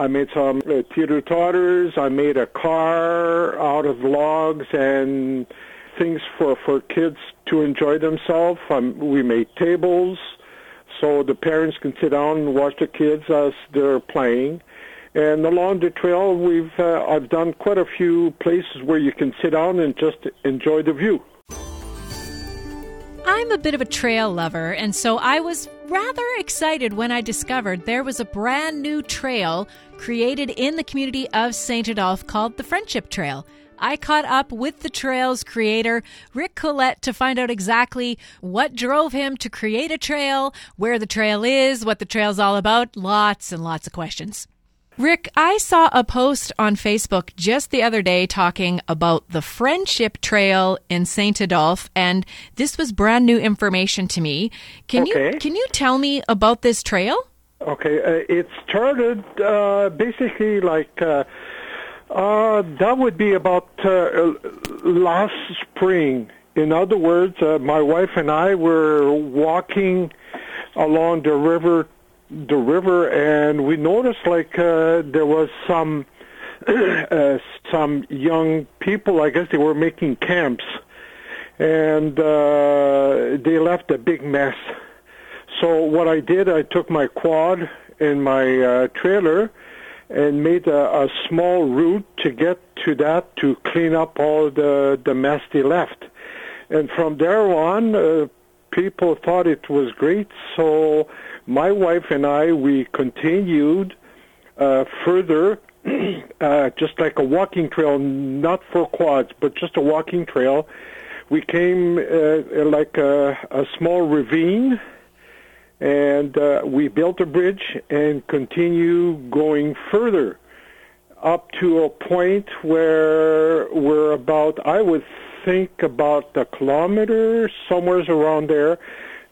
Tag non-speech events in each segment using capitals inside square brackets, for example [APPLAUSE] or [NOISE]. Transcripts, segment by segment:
I made some uh, teeter totters. I made a car out of logs and things for for kids to enjoy themselves. Um, we made tables so the parents can sit down and watch the kids as they're playing. And along the trail, we've uh, I've done quite a few places where you can sit down and just enjoy the view. I'm a bit of a trail lover, and so I was rather excited when I discovered there was a brand new trail created in the community of St. Adolphe called the Friendship Trail. I caught up with the trail's creator, Rick Colette, to find out exactly what drove him to create a trail, where the trail is, what the trail's all about, lots and lots of questions. Rick, I saw a post on Facebook just the other day talking about the Friendship Trail in St. Adolphe, and this was brand new information to me. Can Okay. you can you tell me about this trail? Okay, uh, it started uh, basically like uh, uh, that would be about uh, last spring. In other words, uh, my wife and I were walking along the river, the river, and we noticed like uh, there was some [CLEARS THROAT] uh, some young people. I guess they were making camps, and uh, they left a big mess. So what I did, I took my quad and my uh, trailer and made a, a small route to get to that to clean up all the the mess they left. And from there on, uh, people thought it was great. So my wife and I, we continued uh, further, [CLEARS THROAT] uh, just like a walking trail, not for quads, but just a walking trail. We came uh, like a, a small ravine and uh, we built a bridge and continue going further up to a point where we're about, I would think, about a kilometer, somewhere around there,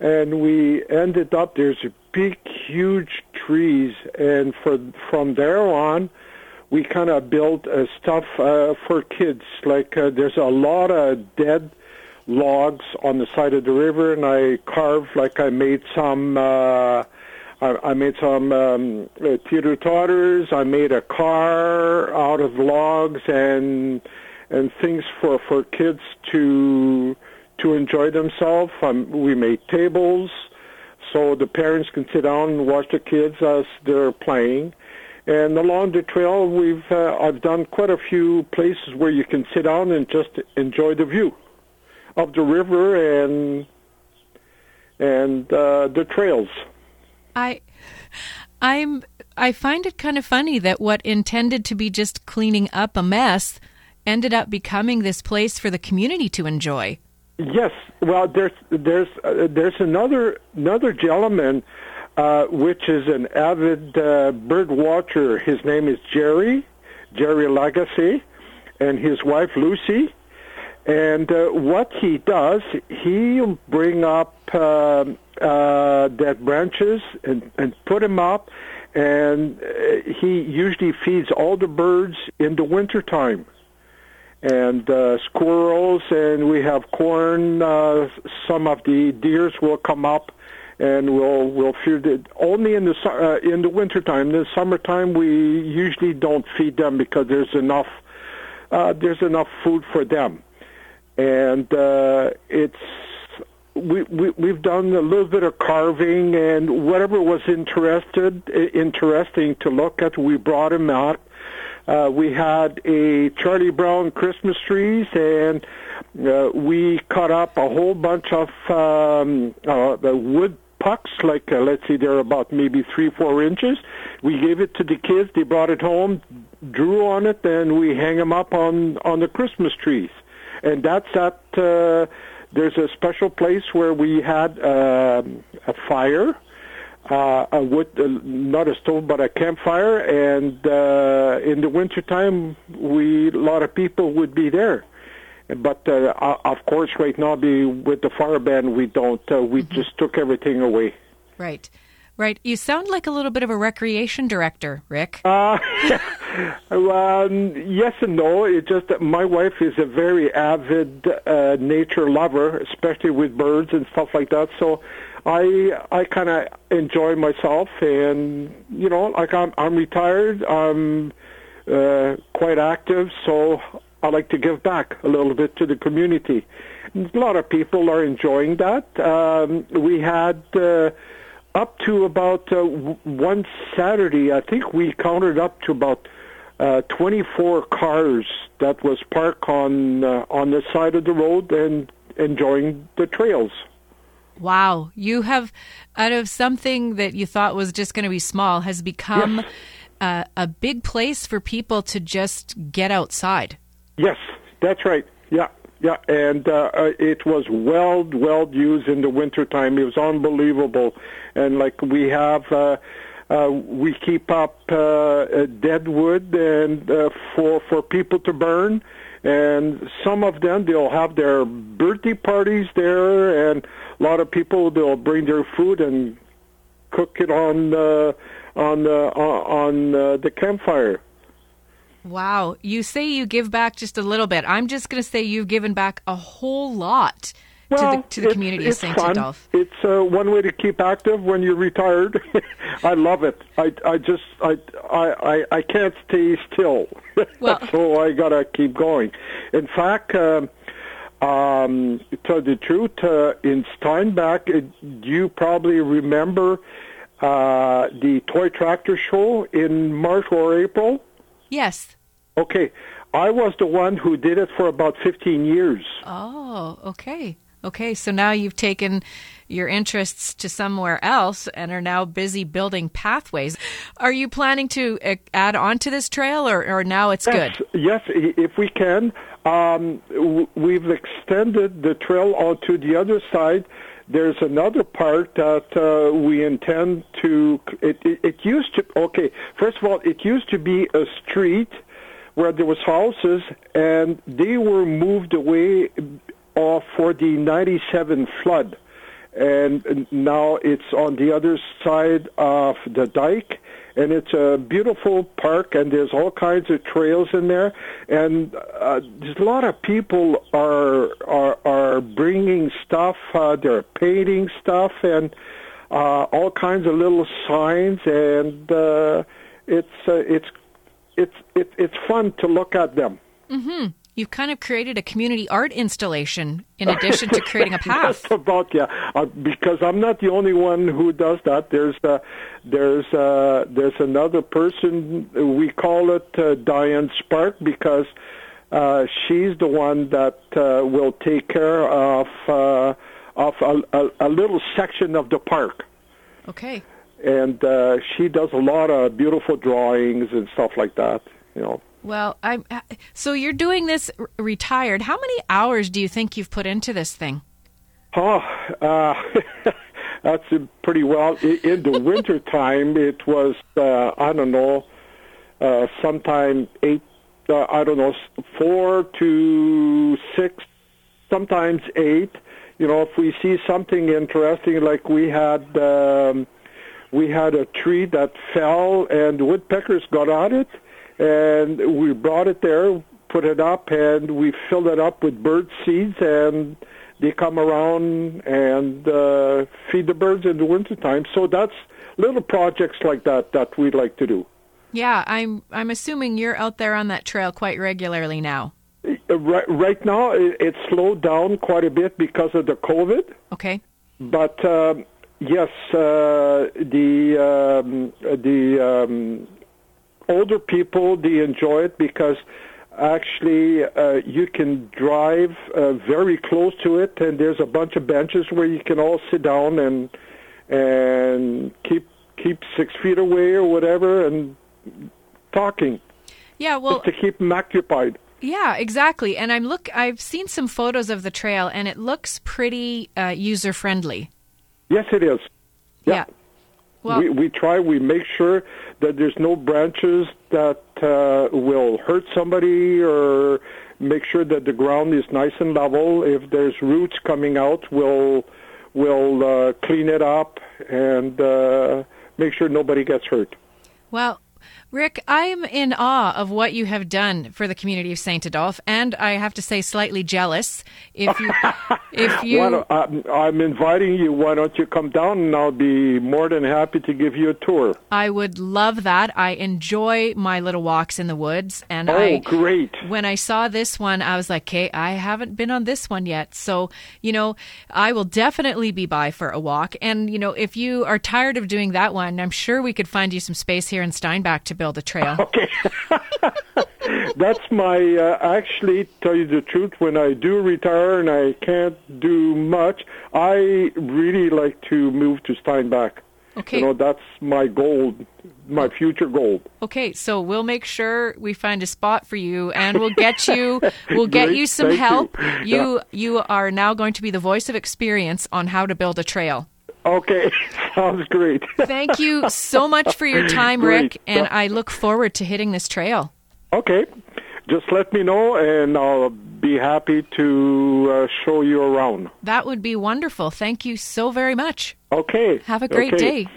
and we ended up. There's big, huge trees, and for from there on, we kind of built uh, stuff uh, for kids. Like uh, there's a lot of dead logs on the side of the river, and I carved like I made some. Uh, I, I made some um, uh, teeter totters. I made a car out of logs and and things for for kids to to enjoy themselves. Um, we made tables so the parents can sit down and watch the kids as they're playing. And along the trail, we've uh, I've done quite a few places where you can sit down and just enjoy the view of the river and and uh, the trails. I I'm I find it kind of funny that what intended to be just cleaning up a mess ended up becoming this place for the community to enjoy. Yes, well, there's there's uh, there's another another gentleman, uh, which is an avid uh, bird watcher. His name is Jerry, Jerry Lagasse, and his wife Lucy. And uh, what he does, he'll bring up uh, uh, dead branches and, and put them up, and uh, he usually feeds all the birds in the wintertime and uh, squirrels, and we have corn. Uh, some of the deers will come up, and we'll we'll feed it only in the uh, in the wintertime. In the summertime, we usually don't feed them because there's enough uh, there's enough food for them, and uh, it's. We, we we've done a little bit of carving and whatever was interested interesting to look at we brought him out uh, we had a Charlie Brown Christmas trees, and uh, we cut up a whole bunch of um, uh, wood pucks, like uh, let's see, they're about maybe three, four inches. We gave it to the kids. They brought it home, drew on it, and we hang them up on on the Christmas trees. And that's at. Uh, there's a special place where we had uh, a fire uh, a wood, uh, not a stove, but a campfire. And uh, in the wintertime, we a lot of people would be there. But uh, of course, right now, be with the fire ban, we don't. Uh, we just took everything away. Right. Right. You sound like a little bit of a recreation director, Rick. Uh, [LAUGHS] um, yes and no. It's just that my wife is a very avid uh, nature lover, especially with birds and stuff like that. So I I kind of enjoy myself, and you know, like I'm I'm retired. I'm uh, quite active, so I like to give back a little bit to the community. A lot of people are enjoying that. Um, we had uh, up to about uh, one Saturday, I think we counted up to about uh, 24 cars that was parked on uh, on the side of the road and enjoying the trails. Wow, you have out of something that you thought was just going to be small has become yes. a big place for people to just get outside. Yes, that's right. Yeah, yeah, and uh, uh, it was well, well used in the wintertime. It was unbelievable, and like we have. Uh, uh, we keep up uh, dead wood and uh, for for people to burn, and some of them they'll have their birthday parties there, and a lot of people they'll bring their food and cook it on uh, on uh, on uh, the campfire. Wow. You say you give back just a little bit. I'm just going to say you've given back a whole lot well, to the, to the community of St. Adolphe. It's uh, one way to keep active when you're retired. [LAUGHS] I love it. I, I just I, I, I can't stay still. [LAUGHS] Well, so I got to keep going. In fact, um, um, to tell the truth, uh, in Steinbach, uh, you probably remember uh, the toy tractor show in March or April. Yes. Okay. I was the one who did it for about 15 years. Oh, okay. Okay, so now you've taken your interests to somewhere else and are now busy building pathways. Are you planning to uh, add on to this trail or, or now it's yes, good? Yes, if we can. Um, we've extended the trail onto the other side. There's another part that uh, we intend to. It, it, it used to. Okay, first of all, it used to be a street where there was houses, and they were moved away for the 97 flood. And now it's on the other side of the dike, and it's a beautiful park, and there's all kinds of trails in there, and uh, there's a lot of people are are, are bringing stuff. Uh, they're painting stuff, and uh, all kinds of little signs, and uh, it's uh, it's it's it, it's fun to look at them. Mm-hmm. You've kind of created a community art installation in addition to creating a [LAUGHS] path. Just about yeah, uh, because I'm not the only one who does that. There's uh, there's uh, there's another person. We call it uh, Diane's Park because uh, she's the one that uh, will take care of uh, of a, a, a little section of the park. Okay and uh, she does a lot of beautiful drawings and stuff like that. You know. Well, I'm. So you're doing this retired. How many hours do you think you've put into this thing? Oh, uh, [LAUGHS] that's pretty well. In the [LAUGHS] winter time, it was uh, I don't know, uh, sometime eight. Uh, I don't know, four to six, sometimes eight. You know, if we see something interesting, like we had. Um, we had a tree that fell and woodpeckers got on it and we brought it there put it up and we filled it up with bird seeds and they come around and uh, feed the birds in the wintertime. So that's little projects like that that we like to do. Yeah i'm i'm assuming you're out there on that trail quite regularly now. Uh, right, right now it, slowed down quite a bit because of the covid. Okay. But um, Yes, uh, the um, the um, older people they enjoy it because actually uh, you can drive uh, very close to it, and there's a bunch of benches where you can all sit down and and keep keep six feet away or whatever and talking. Yeah, well, to keep them occupied. Yeah, exactly. And I'm look. I've seen some photos of the trail, and it looks pretty uh, user friendly. Yes, it is. Yeah. yeah. Well, we, we try, we make sure that there's no branches that uh, will hurt somebody or make sure that the ground is nice and level. If there's roots coming out, we'll, we'll uh, clean it up and uh, make sure nobody gets hurt. Well, Rick, I'm in awe of what you have done for the community of Saint Adolphe, and I have to say, slightly jealous. If you, [LAUGHS] if you, I'm inviting you. Why don't you come down, and I'll be more than happy to give you a tour. I would love that. I enjoy my little walks in the woods, and Oh, I great! when I saw this one, I was like, okay, I haven't been on this one yet. So, you know, I will definitely be by for a walk. And, you know, if you are tired of doing that one, I'm sure we could find you some space here in Steinbach to build a trail. [LAUGHS] Okay. [LAUGHS] That's my, uh, actually, tell you the truth, when I do retire and I can't do much, I really like to move to Steinbach. Okay. You know, that's my goal, my future goal. Okay, so we'll make sure we find a spot for you and we'll get you [LAUGHS] we'll get Great, you some thank you. help. Yeah. You you are now going to be the voice of experience on how to build a trail. Okay, [LAUGHS] sounds great. Thank you so much for your [LAUGHS] time, Great. Rick, and I look forward to hitting this trail. okay, just let me know and I'll be happy to uh, show you around. That would be wonderful. Thank you so very much. Okay. Have a great okay. day.